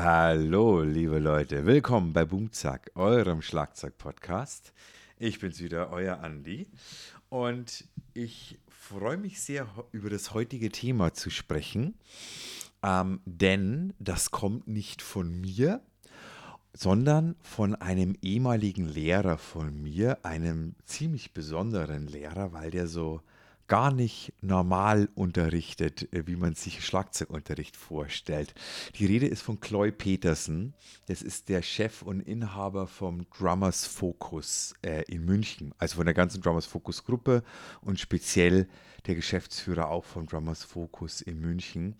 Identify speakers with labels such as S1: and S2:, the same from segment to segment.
S1: Hallo, liebe Leute. Willkommen bei Boomzack, eurem Schlagzeug-Podcast. Ich bin's wieder, euer Andi. Und ich freue mich sehr, über das heutige Thema zu sprechen. Ähm, denn das kommt nicht von mir, sondern von einem ehemaligen Lehrer von mir, einem ziemlich besonderen Lehrer, weil der so gar nicht normal unterrichtet, äh, wie man sich Schlagzeugunterricht vorstellt. Die Rede ist von Chloe Petersen. Das ist der Chef und Inhaber vom Drummers Focus äh, in München, also von der ganzen Drummers Focus Gruppe und speziell der Geschäftsführer auch vom Drummers Focus in München.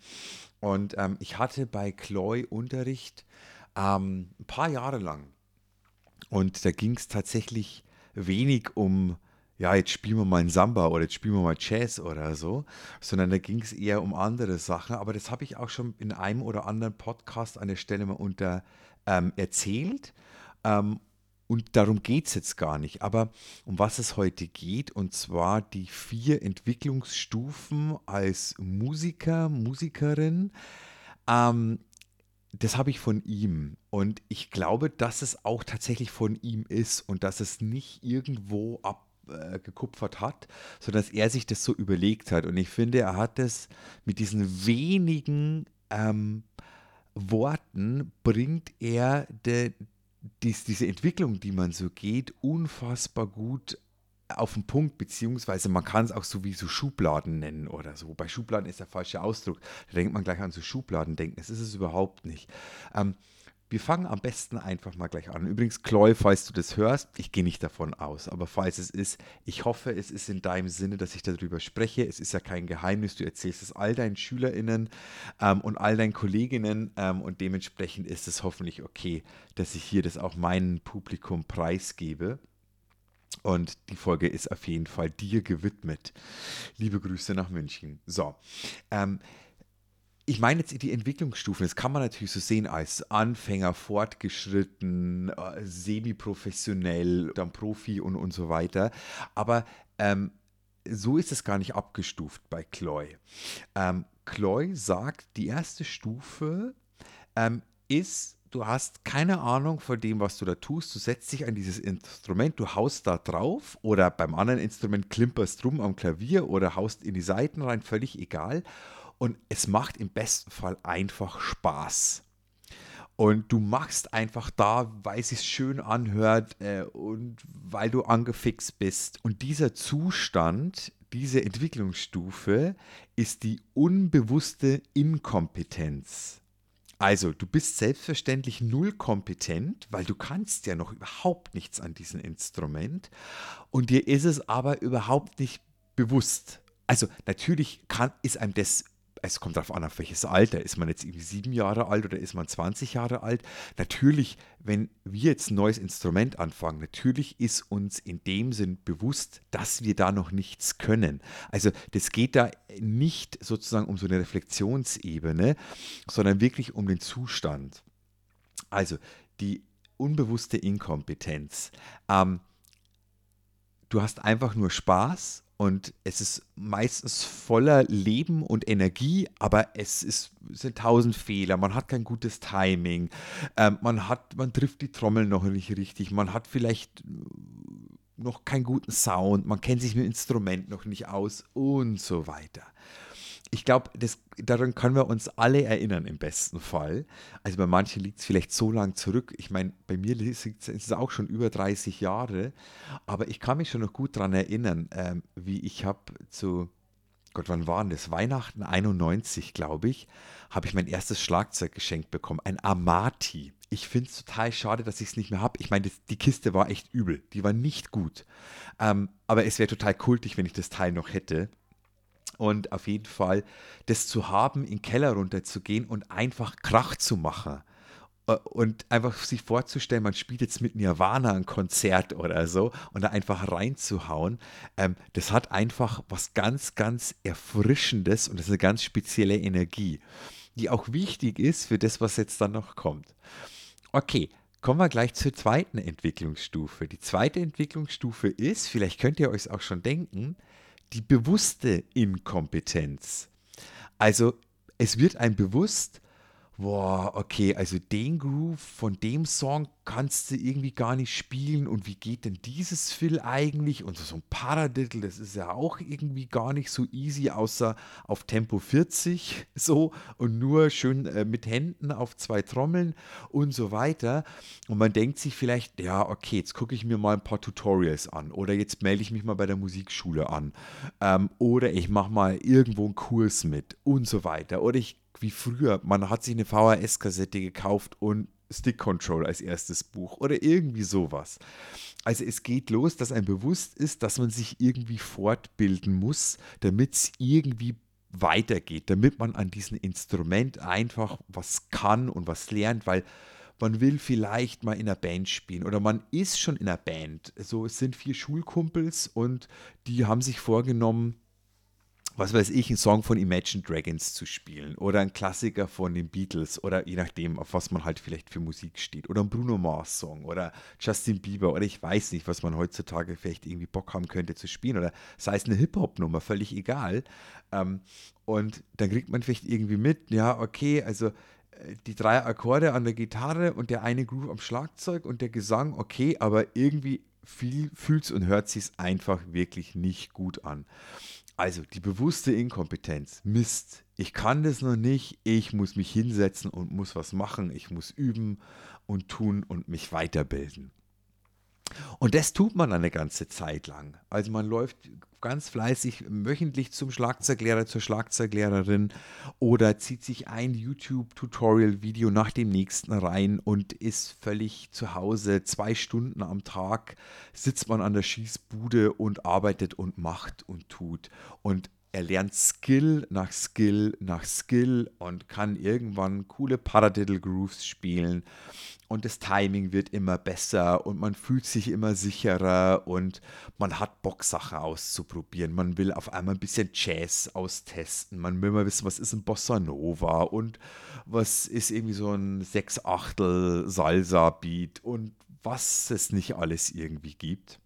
S1: Und ähm, ich hatte bei Chloe Unterricht ähm, ein paar Jahre lang. Und da ging es tatsächlich wenig um ja, jetzt spielen wir mal ein Samba oder jetzt spielen wir mal Jazz oder so, sondern da ging es eher um andere Sachen. Aber das habe ich auch schon in einem oder anderen Podcast an der Stelle mal unter ähm, erzählt. Ähm, und darum geht es jetzt gar nicht. Aber um was es heute geht, und zwar die vier Entwicklungsstufen als Musiker, Musikerin. Ähm, das habe ich von ihm. Und ich glaube, dass es auch tatsächlich von ihm ist und dass es nicht irgendwo ab äh, gekupfert hat, sondern dass er sich das so überlegt hat. Und ich finde, er hat es mit diesen wenigen ähm, Worten, bringt er de, dies, diese Entwicklung, die man so geht, unfassbar gut auf den Punkt, beziehungsweise man kann es auch so wie so Schubladen nennen oder so. Bei Schubladen ist der falsche Ausdruck. Da denkt man gleich an so Schubladen denken. Das ist es überhaupt nicht. Ähm, wir fangen am besten einfach mal gleich an. Übrigens, Chloe, falls du das hörst, ich gehe nicht davon aus, aber falls es ist, ich hoffe, es ist in deinem Sinne, dass ich darüber spreche. Es ist ja kein Geheimnis, du erzählst es all deinen SchülerInnen ähm, und all deinen Kolleginnen ähm, und dementsprechend ist es hoffentlich okay, dass ich hier das auch meinem Publikum preisgebe. Und die Folge ist auf jeden Fall dir gewidmet. Liebe Grüße nach München. So, ähm, ich meine jetzt die Entwicklungsstufen, das kann man natürlich so sehen als Anfänger, fortgeschritten, äh, semi-professionell, dann Profi und, und so weiter. Aber ähm, so ist es gar nicht abgestuft bei Chloe. Ähm, Chloe sagt, die erste Stufe ähm, ist, du hast keine Ahnung von dem, was du da tust. Du setzt dich an dieses Instrument, du haust da drauf oder beim anderen Instrument klimperst rum am Klavier oder haust in die Seiten rein, völlig egal. Und es macht im besten Fall einfach Spaß. Und du machst einfach da, weil es sich schön anhört äh, und weil du angefixt bist. Und dieser Zustand, diese Entwicklungsstufe ist die unbewusste Inkompetenz. Also, du bist selbstverständlich null kompetent, weil du kannst ja noch überhaupt nichts an diesem Instrument und dir ist es aber überhaupt nicht bewusst. Also, natürlich kann, ist einem das es kommt darauf an, auf welches Alter. Ist man jetzt irgendwie sieben Jahre alt oder ist man 20 Jahre alt? Natürlich, wenn wir jetzt ein neues Instrument anfangen, natürlich ist uns in dem Sinn bewusst, dass wir da noch nichts können. Also das geht da nicht sozusagen um so eine Reflexionsebene, sondern wirklich um den Zustand. Also die unbewusste Inkompetenz. Ähm, du hast einfach nur Spaß und es ist meistens voller Leben und Energie, aber es ist, sind tausend Fehler. Man hat kein gutes Timing. Ähm, man, hat, man trifft die Trommel noch nicht richtig. Man hat vielleicht noch keinen guten Sound. Man kennt sich mit dem Instrument noch nicht aus und so weiter ich glaube, daran können wir uns alle erinnern im besten Fall. Also bei manchen liegt es vielleicht so lang zurück. Ich meine, bei mir ist es auch schon über 30 Jahre. Aber ich kann mich schon noch gut daran erinnern, ähm, wie ich habe zu, Gott, wann war das? Weihnachten 91, glaube ich, habe ich mein erstes Schlagzeug geschenkt bekommen. Ein Amati. Ich finde es total schade, dass ich es nicht mehr habe. Ich meine, die Kiste war echt übel. Die war nicht gut. Ähm, aber es wäre total kultig, wenn ich das Teil noch hätte. Und auf jeden Fall das zu haben, in den Keller runterzugehen und einfach Krach zu machen. Äh, und einfach sich vorzustellen, man spielt jetzt mit Nirvana ein Konzert oder so und da einfach reinzuhauen, ähm, das hat einfach was ganz, ganz Erfrischendes und das ist eine ganz spezielle Energie, die auch wichtig ist für das, was jetzt dann noch kommt. Okay, Kommen wir gleich zur zweiten Entwicklungsstufe. Die zweite Entwicklungsstufe ist, vielleicht könnt ihr euch auch schon denken, die bewusste Inkompetenz. Also es wird einem bewusst, boah, okay, also den Groove von dem Song kannst du irgendwie gar nicht spielen. Und wie geht denn dieses Fill eigentlich? Und so ein Paradiddle, das ist ja auch irgendwie gar nicht so easy, außer auf Tempo 40 so. Und nur schön äh, mit Händen auf zwei Trommeln und so weiter. Und man denkt sich vielleicht, ja, okay, jetzt gucke ich mir mal ein paar Tutorials an. Oder jetzt melde ich mich mal bei der Musikschule an. Ähm, oder ich mache mal irgendwo einen Kurs mit und so weiter. Oder ich wie früher, man hat sich eine VHS-Kassette gekauft und Stick Control als erstes Buch oder irgendwie sowas. Also es geht los, dass einem bewusst ist, dass man sich irgendwie fortbilden muss, damit es irgendwie weitergeht, damit man an diesem Instrument einfach was kann und was lernt, weil man will vielleicht mal in einer Band spielen oder man ist schon in einer Band. So, es sind vier Schulkumpels und die haben sich vorgenommen, was weiß ich, einen Song von Imagine Dragons zu spielen oder ein Klassiker von den Beatles oder je nachdem, auf was man halt vielleicht für Musik steht oder ein Bruno Mars Song oder Justin Bieber oder ich weiß nicht, was man heutzutage vielleicht irgendwie Bock haben könnte zu spielen oder sei es eine Hip-Hop-Nummer, völlig egal. Ähm, und dann kriegt man vielleicht irgendwie mit, ja, okay, also äh, die drei Akkorde an der Gitarre und der eine Groove am Schlagzeug und der Gesang, okay, aber irgendwie fühlt es und hört sich einfach wirklich nicht gut an. Also die bewusste Inkompetenz. Mist, ich kann das noch nicht. Ich muss mich hinsetzen und muss was machen. Ich muss üben und tun und mich weiterbilden. Und das tut man eine ganze Zeit lang. Also man läuft ganz fleißig wöchentlich zum Schlagzeuglehrer, zur Schlagzeuglehrerin oder zieht sich ein YouTube-Tutorial-Video nach dem nächsten rein und ist völlig zu Hause. Zwei Stunden am Tag sitzt man an der Schießbude und arbeitet und macht und tut. Und er lernt Skill nach Skill nach Skill und kann irgendwann coole Paradiddle Grooves spielen und das Timing wird immer besser und man fühlt sich immer sicherer und man hat Bock, Sachen auszuprobieren. Man will auf einmal ein bisschen Jazz austesten. Man will mal wissen, was ist ein Bossa Nova und was ist irgendwie so ein Sechs-Achtel Salsa-Beat und was es nicht alles irgendwie gibt.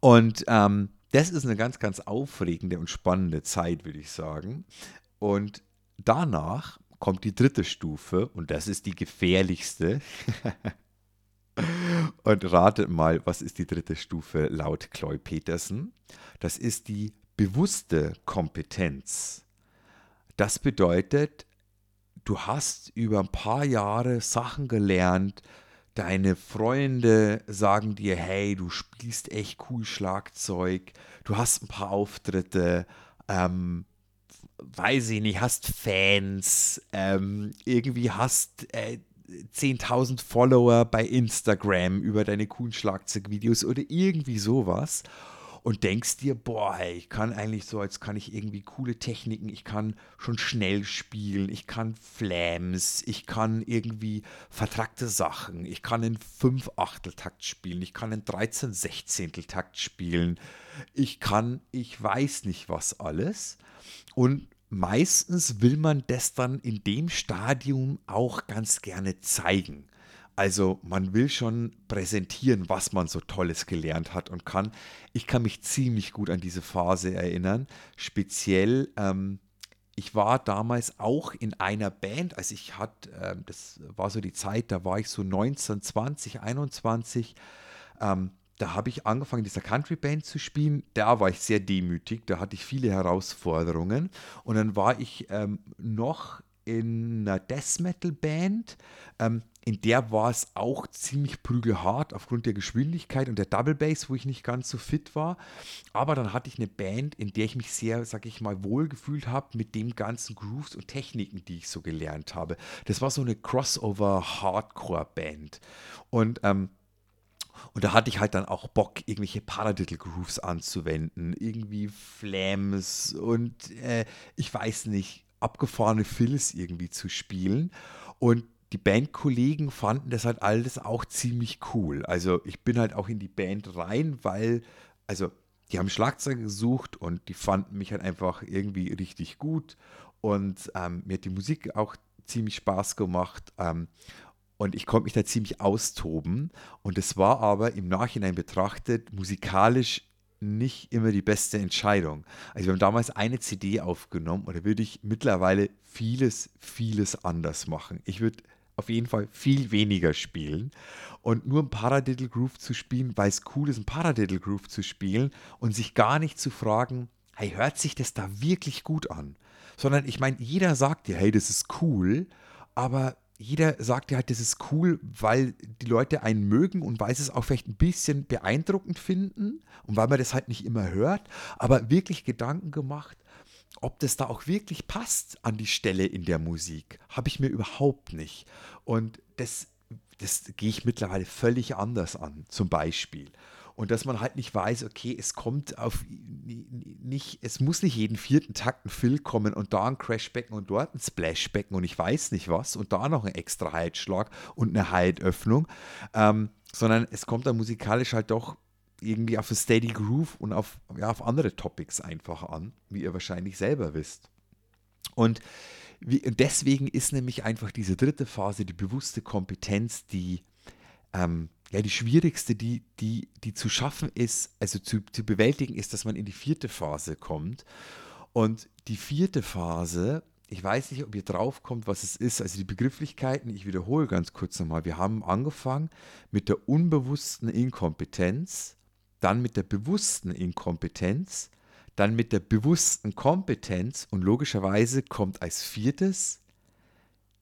S1: Und ähm, das ist eine ganz, ganz aufregende und spannende Zeit, würde ich sagen. Und danach kommt die dritte Stufe und das ist die gefährlichste. und ratet mal, was ist die dritte Stufe laut Chloe Petersen? Das ist die bewusste Kompetenz. Das bedeutet, du hast über ein paar Jahre Sachen gelernt, deine Freunde sagen dir, hey, du spielst echt cool Schlagzeug, du hast ein paar Auftritte, ähm, weiß ich nicht, hast Fans, ähm, irgendwie hast äh, 10.000 Follower bei Instagram über deine coolen Schlagzeugvideos oder irgendwie sowas und denkst dir, boah, hey, ich kann eigentlich so, als kann ich irgendwie coole Techniken, ich kann schon schnell spielen, ich kann Flams, ich kann irgendwie vertrackte Sachen, ich kann in 5 Achteltakt spielen, ich kann in 13 Sechzehnteltakt spielen, ich kann, ich weiß nicht was alles. Und meistens will man das dann in dem Stadium auch ganz gerne zeigen. Also man will schon präsentieren, was man so Tolles gelernt hat und kann. Ich kann mich ziemlich gut an diese Phase erinnern. Speziell, ähm, ich war damals auch in einer Band, also ich hatte, äh, das war so die Zeit, da war ich so 19, 20, 21. Ähm, da habe ich angefangen, dieser Country-Band zu spielen. Da war ich sehr demütig, da hatte ich viele Herausforderungen. Und dann war ich ähm, noch in einer Death Metal-Band. Ähm, in der war es auch ziemlich prügelhart aufgrund der Geschwindigkeit und der Double Bass, wo ich nicht ganz so fit war. Aber dann hatte ich eine Band, in der ich mich sehr, sag ich mal, wohlgefühlt habe mit dem ganzen Grooves und Techniken, die ich so gelernt habe. Das war so eine Crossover-Hardcore-Band. Und ähm, und da hatte ich halt dann auch Bock, irgendwelche Paradiddle Grooves anzuwenden, irgendwie Flams und äh, ich weiß nicht, abgefahrene Fills irgendwie zu spielen. Und die Bandkollegen fanden das halt alles auch ziemlich cool. Also ich bin halt auch in die Band rein, weil, also die haben Schlagzeuge gesucht und die fanden mich halt einfach irgendwie richtig gut. Und ähm, mir hat die Musik auch ziemlich Spaß gemacht. Ähm, und ich konnte mich da ziemlich austoben. Und es war aber im Nachhinein betrachtet musikalisch nicht immer die beste Entscheidung. Also wir haben damals eine CD aufgenommen und da würde ich mittlerweile vieles, vieles anders machen. Ich würde auf jeden Fall viel weniger spielen und nur ein Paradiddle Groove zu spielen, weil es cool ist, ein Paradiddle Groove zu spielen und sich gar nicht zu fragen, hey, hört sich das da wirklich gut an? Sondern ich meine, jeder sagt dir, hey, das ist cool, aber jeder sagt dir halt, das ist cool, weil die Leute einen mögen und weil sie es auch vielleicht ein bisschen beeindruckend finden und weil man das halt nicht immer hört, aber wirklich Gedanken gemacht, ob das da auch wirklich passt an die Stelle in der Musik, habe ich mir überhaupt nicht. Und das, das gehe ich mittlerweile völlig anders an, zum Beispiel und dass man halt nicht weiß, okay, es kommt auf nicht, es muss nicht jeden vierten Takt ein Fill kommen und da ein Crashbecken und dort ein Splashbecken und ich weiß nicht was und da noch ein extra Heizschlag und eine Heitöffnung, ähm, sondern es kommt dann musikalisch halt doch irgendwie auf ein Steady Groove und auf, ja, auf andere Topics einfach an, wie ihr wahrscheinlich selber wisst. Und wie, deswegen ist nämlich einfach diese dritte Phase, die bewusste Kompetenz, die ähm, ja, die schwierigste, die, die, die zu schaffen ist, also zu, zu bewältigen ist, dass man in die vierte Phase kommt. Und die vierte Phase, ich weiß nicht, ob ihr drauf kommt, was es ist. Also die Begrifflichkeiten, ich wiederhole ganz kurz nochmal. Wir haben angefangen mit der unbewussten Inkompetenz, dann mit der bewussten Inkompetenz, dann mit der bewussten Kompetenz und logischerweise kommt als viertes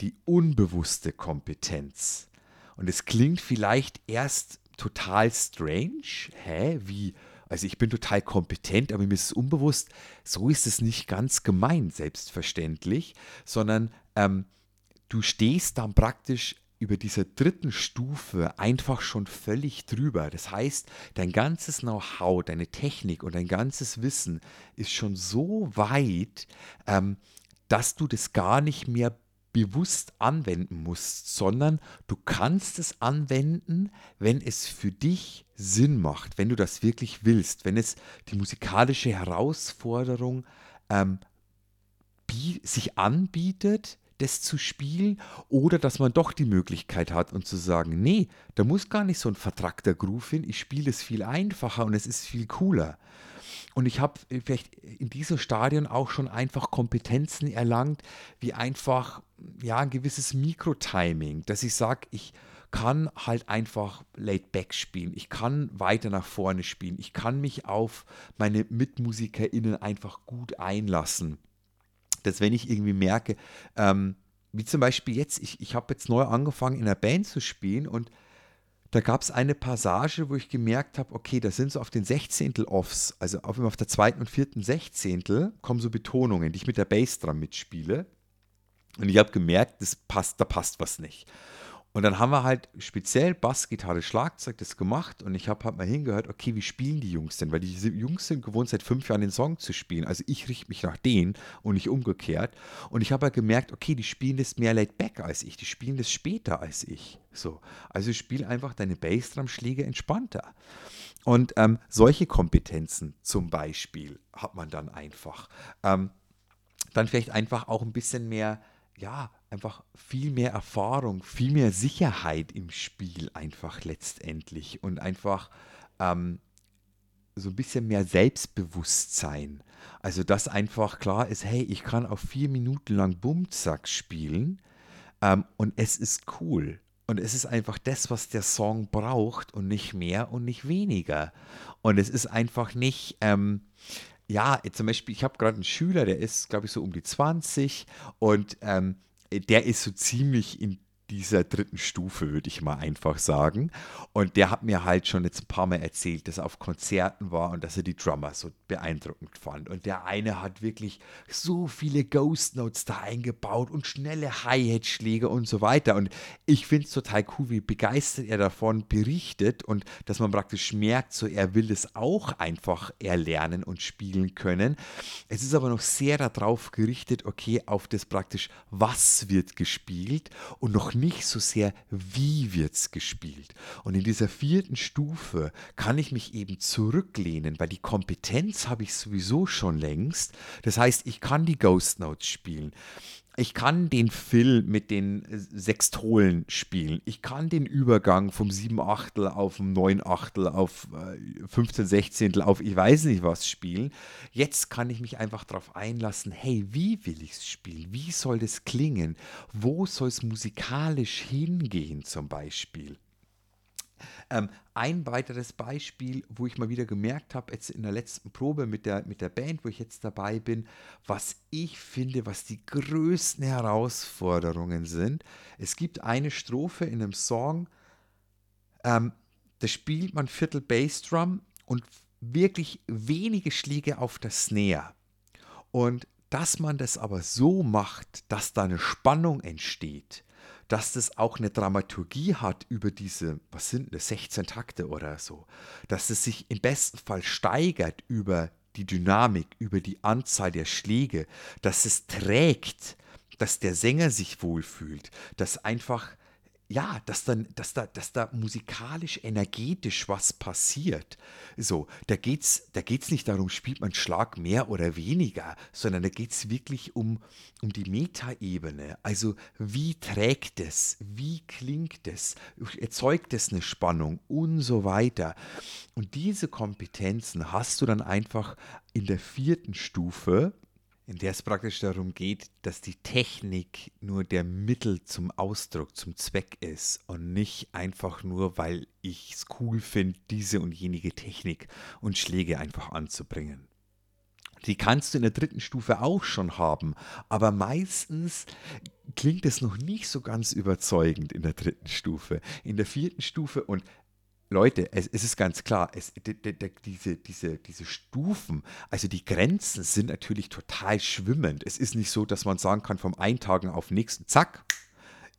S1: die unbewusste Kompetenz. Und es klingt vielleicht erst total strange. Hä? Wie? Also ich bin total kompetent, aber mir ist es unbewusst. So ist es nicht ganz gemeint, selbstverständlich, sondern ähm, du stehst dann praktisch über dieser dritten Stufe einfach schon völlig drüber. Das heißt, dein ganzes Know-how, deine Technik und dein ganzes Wissen ist schon so weit, ähm, dass du das gar nicht mehr bewusst anwenden musst, sondern du kannst es anwenden, wenn es für dich Sinn macht, wenn du das wirklich willst, wenn es die musikalische Herausforderung ähm, sich anbietet, das zu spielen oder dass man doch die Möglichkeit hat und zu sagen, nee, da muss gar nicht so ein vertrackter Groove hin, ich spiele es viel einfacher und es ist viel cooler. Und ich habe vielleicht in diesem Stadion auch schon einfach Kompetenzen erlangt, wie einfach ja, ein gewisses Mikrotiming, dass ich sage, ich kann halt einfach laid back spielen. Ich kann weiter nach vorne spielen. Ich kann mich auf meine MitmusikerInnen einfach gut einlassen. Dass wenn ich irgendwie merke, ähm, wie zum Beispiel jetzt, ich, ich habe jetzt neu angefangen in einer Band zu spielen und da gab es eine Passage, wo ich gemerkt habe, okay, da sind so auf den Sechzehntel Offs, also auf, auf der zweiten und vierten Sechzehntel kommen so Betonungen, die ich mit der Bassdrum mitspiele. Und ich habe gemerkt, das passt, da passt was nicht. Und dann haben wir halt speziell Bass, Gitarre, Schlagzeug das gemacht und ich habe halt mal hingehört, okay, wie spielen die Jungs denn? Weil die Jungs sind gewohnt, seit fünf Jahren den Song zu spielen. Also ich richte mich nach denen und nicht umgekehrt. Und ich habe halt gemerkt, okay, die spielen das mehr laid back als ich, die spielen das später als ich. So. Also spiel einfach deine Bassdrum-Schläge entspannter. Und ähm, solche Kompetenzen zum Beispiel hat man dann einfach. Ähm, dann vielleicht einfach auch ein bisschen mehr ja, einfach viel mehr Erfahrung, viel mehr Sicherheit im Spiel einfach letztendlich und einfach ähm, so ein bisschen mehr Selbstbewusstsein. Also, dass einfach klar ist, hey, ich kann auch vier Minuten lang Bumzack spielen ähm, und es ist cool. Und es ist einfach das, was der Song braucht und nicht mehr und nicht weniger. Und es ist einfach nicht, ähm, ja, zum Beispiel, ich habe gerade einen Schüler, der ist, glaube ich, so um die 20 und ähm, der ist so ziemlich in dieser dritten Stufe, würde ich mal einfach sagen. Und der hat mir halt schon jetzt ein paar Mal erzählt, dass er auf Konzerten war und dass er die Drummer so beeindruckend fand. Und der eine hat wirklich so viele Ghost Notes da eingebaut und schnelle Hi-Hat-Schläge und so weiter. Und ich finde es total cool, wie begeistert er davon berichtet und dass man praktisch merkt, so er will es auch einfach erlernen und spielen können. Es ist aber noch sehr darauf gerichtet, okay, auf das praktisch, was wird gespielt und noch nicht so sehr, wie wird es gespielt. Und in dieser vierten Stufe kann ich mich eben zurücklehnen, weil die Kompetenz habe ich sowieso schon längst. Das heißt, ich kann die Ghost Notes spielen. Ich kann den Fill mit den Sextolen spielen. Ich kann den Übergang vom 7 Achtel auf 9 Achtel auf 15 Sechzehntel auf ich weiß nicht was spielen. Jetzt kann ich mich einfach darauf einlassen, hey, wie will ich es spielen? Wie soll das klingen? Wo soll es musikalisch hingehen zum Beispiel? Ähm, ein weiteres Beispiel, wo ich mal wieder gemerkt habe, jetzt in der letzten Probe mit der, mit der Band, wo ich jetzt dabei bin, was ich finde, was die größten Herausforderungen sind. Es gibt eine Strophe in einem Song, ähm, da spielt man Viertel Bassdrum und wirklich wenige Schläge auf der Snare. Und dass man das aber so macht, dass da eine Spannung entsteht, dass das auch eine Dramaturgie hat über diese, was sind das, 16 Takte oder so, dass es sich im besten Fall steigert über die Dynamik, über die Anzahl der Schläge, dass es trägt, dass der Sänger sich wohlfühlt, dass einfach ja, dass, dann, dass, da, dass da musikalisch, energetisch was passiert. So, da geht es da geht's nicht darum, spielt man Schlag mehr oder weniger, sondern da geht es wirklich um, um die Metaebene. Also, wie trägt es? Wie klingt es? Erzeugt es eine Spannung und so weiter. Und diese Kompetenzen hast du dann einfach in der vierten Stufe in der es praktisch darum geht, dass die Technik nur der Mittel zum Ausdruck, zum Zweck ist und nicht einfach nur, weil ich es cool finde, diese und jenige Technik und Schläge einfach anzubringen. Die kannst du in der dritten Stufe auch schon haben, aber meistens klingt es noch nicht so ganz überzeugend in der dritten Stufe. In der vierten Stufe und Leute, es, es, ist ganz klar, es, de, de, de, diese, diese, diese Stufen, also die Grenzen sind natürlich total schwimmend. Es ist nicht so, dass man sagen kann, vom einen Tag auf den nächsten, zack,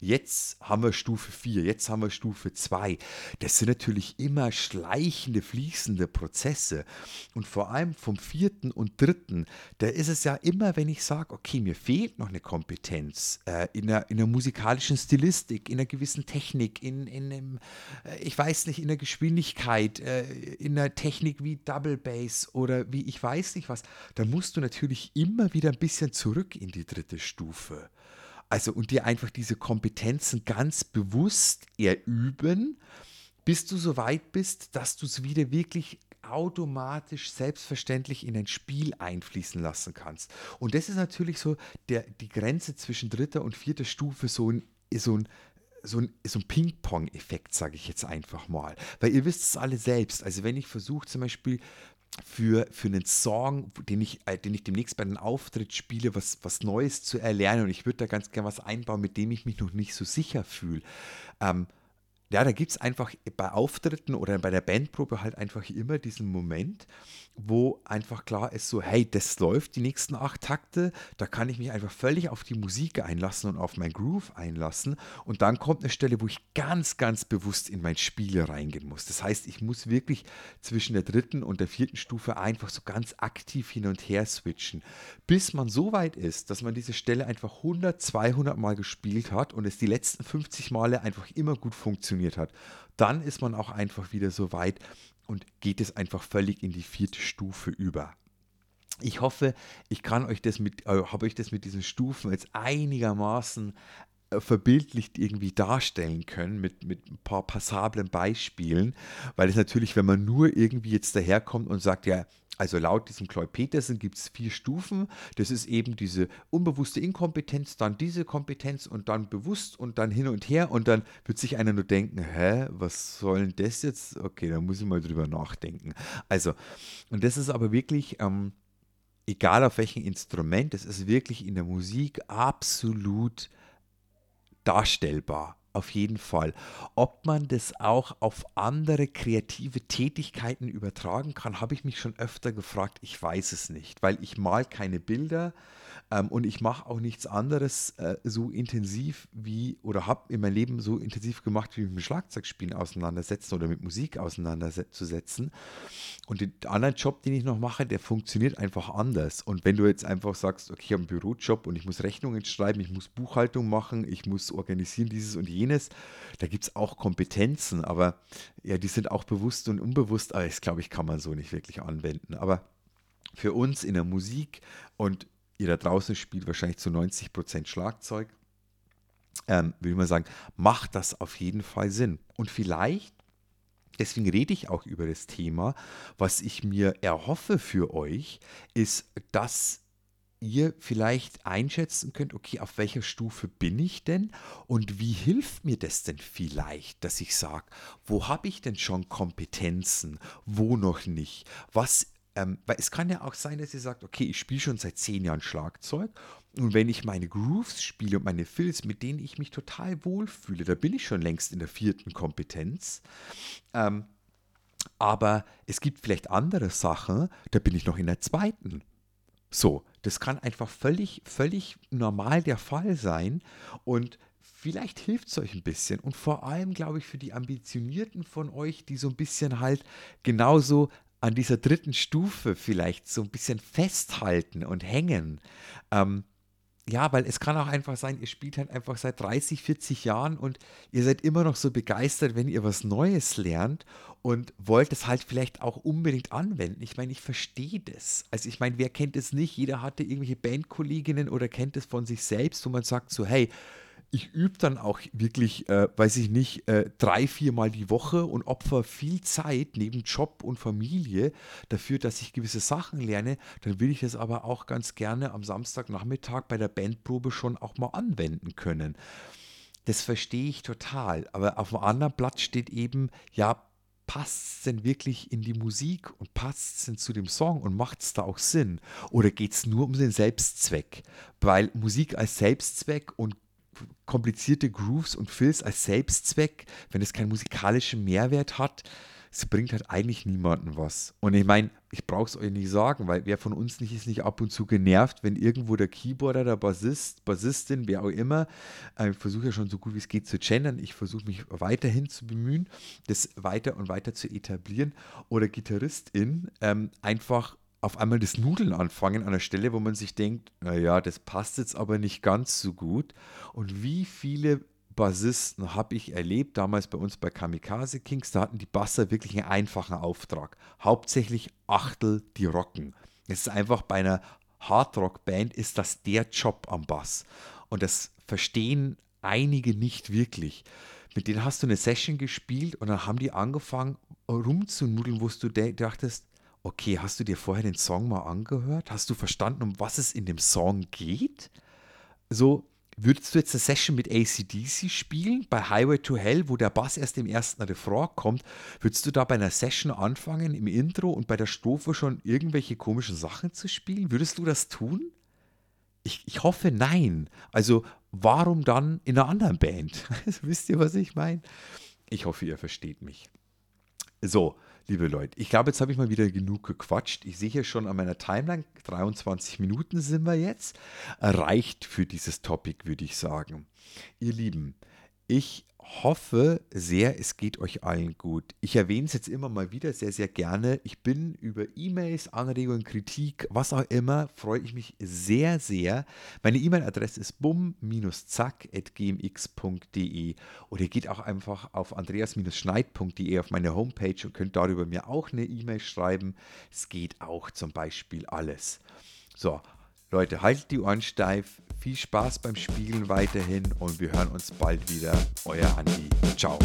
S1: Jetzt haben wir Stufe 4, jetzt haben wir Stufe 2. Das sind natürlich immer schleichende, fließende Prozesse. Und vor allem vom vierten und dritten, da ist es ja immer, wenn ich sage, okay, mir fehlt noch eine Kompetenz äh, in, einer, in einer musikalischen Stilistik, in einer gewissen Technik, in, in einem, äh, ich weiß nicht, in der Geschwindigkeit, äh, in einer Technik wie Double Bass oder wie ich weiß nicht was, da musst du natürlich immer wieder ein bisschen zurück in die dritte Stufe. Also und dir einfach diese Kompetenzen ganz bewusst erüben, bis du so weit bist, dass du es wieder wirklich automatisch, selbstverständlich in ein Spiel einfließen lassen kannst. Und das ist natürlich so der, die Grenze zwischen dritter und vierter Stufe, so ein, so ein so ein, so ein Ping-Pong-Effekt, sage ich jetzt einfach mal. Weil ihr wisst es alle selbst. Also wenn ich versuche zum Beispiel für, für einen Song, den ich, äh, den ich demnächst bei einem Auftritt spiele, was, was Neues zu erlernen. Und ich würde da ganz gerne was einbauen, mit dem ich mich noch nicht so sicher fühle. Ähm, ja, da gibt es einfach bei Auftritten oder bei der Bandprobe halt einfach immer diesen Moment, wo einfach klar ist, so, hey, das läuft die nächsten acht Takte, da kann ich mich einfach völlig auf die Musik einlassen und auf mein Groove einlassen. Und dann kommt eine Stelle, wo ich ganz, ganz bewusst in mein Spiel reingehen muss. Das heißt, ich muss wirklich zwischen der dritten und der vierten Stufe einfach so ganz aktiv hin und her switchen, bis man so weit ist, dass man diese Stelle einfach 100, 200 Mal gespielt hat und es die letzten 50 Male einfach immer gut funktioniert hat. Dann ist man auch einfach wieder so weit, und geht es einfach völlig in die vierte Stufe über. Ich hoffe, ich kann euch das mit, äh, habe euch das mit diesen Stufen jetzt einigermaßen äh, verbildlicht irgendwie darstellen können mit, mit ein paar passablen Beispielen, weil es natürlich, wenn man nur irgendwie jetzt daherkommt und sagt, ja, also laut diesem Cloyd Peterson gibt es vier Stufen. Das ist eben diese unbewusste Inkompetenz, dann diese Kompetenz und dann bewusst und dann hin und her. Und dann wird sich einer nur denken, hä, was soll denn das jetzt? Okay, da muss ich mal drüber nachdenken. Also, und das ist aber wirklich, ähm, egal auf welchem Instrument, das ist wirklich in der Musik absolut darstellbar auf jeden Fall. Ob man das auch auf andere kreative Tätigkeiten übertragen kann, habe ich mich schon öfter gefragt. Ich weiß es nicht, weil ich mal keine Bilder ähm, und ich mache auch nichts anderes äh, so intensiv wie oder habe in meinem Leben so intensiv gemacht, wie mit dem Schlagzeugspielen auseinandersetzen oder mit Musik auseinanderzusetzen. Und den anderen Job, den ich noch mache, der funktioniert einfach anders. Und wenn du jetzt einfach sagst, okay, ich habe einen Bürojob und ich muss Rechnungen schreiben, ich muss Buchhaltung machen, ich muss organisieren dieses und jenes, da gibt es auch Kompetenzen, aber ja, die sind auch bewusst und unbewusst, aber das glaube ich, kann man so nicht wirklich anwenden. Aber für uns in der Musik und ihr da draußen spielt wahrscheinlich zu 90% Schlagzeug, ähm, würde mal sagen, macht das auf jeden Fall Sinn. Und vielleicht, deswegen rede ich auch über das Thema, was ich mir erhoffe für euch, ist, dass ihr vielleicht einschätzen könnt, okay, auf welcher Stufe bin ich denn? Und wie hilft mir das denn vielleicht, dass ich sage, wo habe ich denn schon Kompetenzen, wo noch nicht, was ähm, weil es kann ja auch sein, dass ihr sagt, okay, ich spiele schon seit zehn Jahren Schlagzeug und wenn ich meine Grooves spiele und meine Fills, mit denen ich mich total wohlfühle, da bin ich schon längst in der vierten Kompetenz. Ähm, aber es gibt vielleicht andere Sachen, da bin ich noch in der zweiten. So, das kann einfach völlig, völlig normal der Fall sein und vielleicht hilft es euch ein bisschen und vor allem, glaube ich, für die Ambitionierten von euch, die so ein bisschen halt genauso an dieser dritten Stufe vielleicht so ein bisschen festhalten und hängen. Ähm, ja, weil es kann auch einfach sein, ihr spielt halt einfach seit 30, 40 Jahren und ihr seid immer noch so begeistert, wenn ihr was Neues lernt und wollt es halt vielleicht auch unbedingt anwenden. Ich meine, ich verstehe das. Also ich meine, wer kennt es nicht? Jeder hatte irgendwelche Bandkolleginnen oder kennt es von sich selbst, wo man sagt so, hey, ich übe dann auch wirklich, äh, weiß ich nicht, äh, drei, viermal die Woche und opfer viel Zeit neben Job und Familie dafür, dass ich gewisse Sachen lerne, dann will ich das aber auch ganz gerne am Samstagnachmittag bei der Bandprobe schon auch mal anwenden können. Das verstehe ich total. Aber auf dem anderen Blatt steht eben, ja, passt es denn wirklich in die Musik und passt es denn zu dem Song und macht es da auch Sinn? Oder geht es nur um den Selbstzweck? Weil Musik als Selbstzweck und komplizierte Grooves und Fills als Selbstzweck, wenn es keinen musikalischen Mehrwert hat, es bringt halt eigentlich niemanden was. Und ich meine, ich brauche es euch nicht sagen, weil wer von uns nicht ist nicht ab und zu genervt, wenn irgendwo der Keyboarder, der Bassist, Bassistin, wer auch immer, äh, ich versuche ja schon so gut wie es geht zu gendern, ich versuche mich weiterhin zu bemühen, das weiter und weiter zu etablieren oder Gitarristin ähm, einfach auf einmal das Nudeln anfangen an einer Stelle, wo man sich denkt, naja, das passt jetzt aber nicht ganz so gut. Und wie viele Bassisten habe ich erlebt, damals bei uns bei Kamikaze Kings, da hatten die Basser wirklich einen einfachen Auftrag. Hauptsächlich Achtel die rocken. Es ist einfach bei einer Hardrock-Band ist das der Job am Bass. Und das verstehen einige nicht wirklich. Mit denen hast du eine Session gespielt und dann haben die angefangen rumzunudeln, wo du dachtest, okay, hast du dir vorher den Song mal angehört? Hast du verstanden, um was es in dem Song geht? So, würdest du jetzt eine Session mit ACDC spielen, bei Highway to Hell, wo der Bass erst im ersten Refrain kommt? Würdest du da bei einer Session anfangen, im Intro und bei der Strophe schon irgendwelche komischen Sachen zu spielen? Würdest du das tun? Ich, ich hoffe, nein. Also, warum dann in einer anderen Band? Wisst ihr, was ich meine? Ich hoffe, ihr versteht mich. So, liebe Leute, ich glaube, jetzt habe ich mal wieder genug gequatscht. Ich sehe hier schon an meiner Timeline, 23 Minuten sind wir jetzt. Reicht für dieses Topic, würde ich sagen. Ihr Lieben, ich hoffe sehr, es geht euch allen gut. Ich erwähne es jetzt immer mal wieder sehr, sehr gerne. Ich bin über E-Mails, Anregungen, Kritik, was auch immer, freue ich mich sehr, sehr. Meine E-Mail-Adresse ist bum-zack.gmx.de oder ihr geht auch einfach auf andreas-schneid.de auf meine Homepage und könnt darüber mir auch eine E-Mail schreiben. Es geht auch zum Beispiel alles. So, Leute, haltet die Ohren steif. Viel Spaß beim Spielen weiterhin und wir hören uns bald wieder. Euer Andi. Ciao.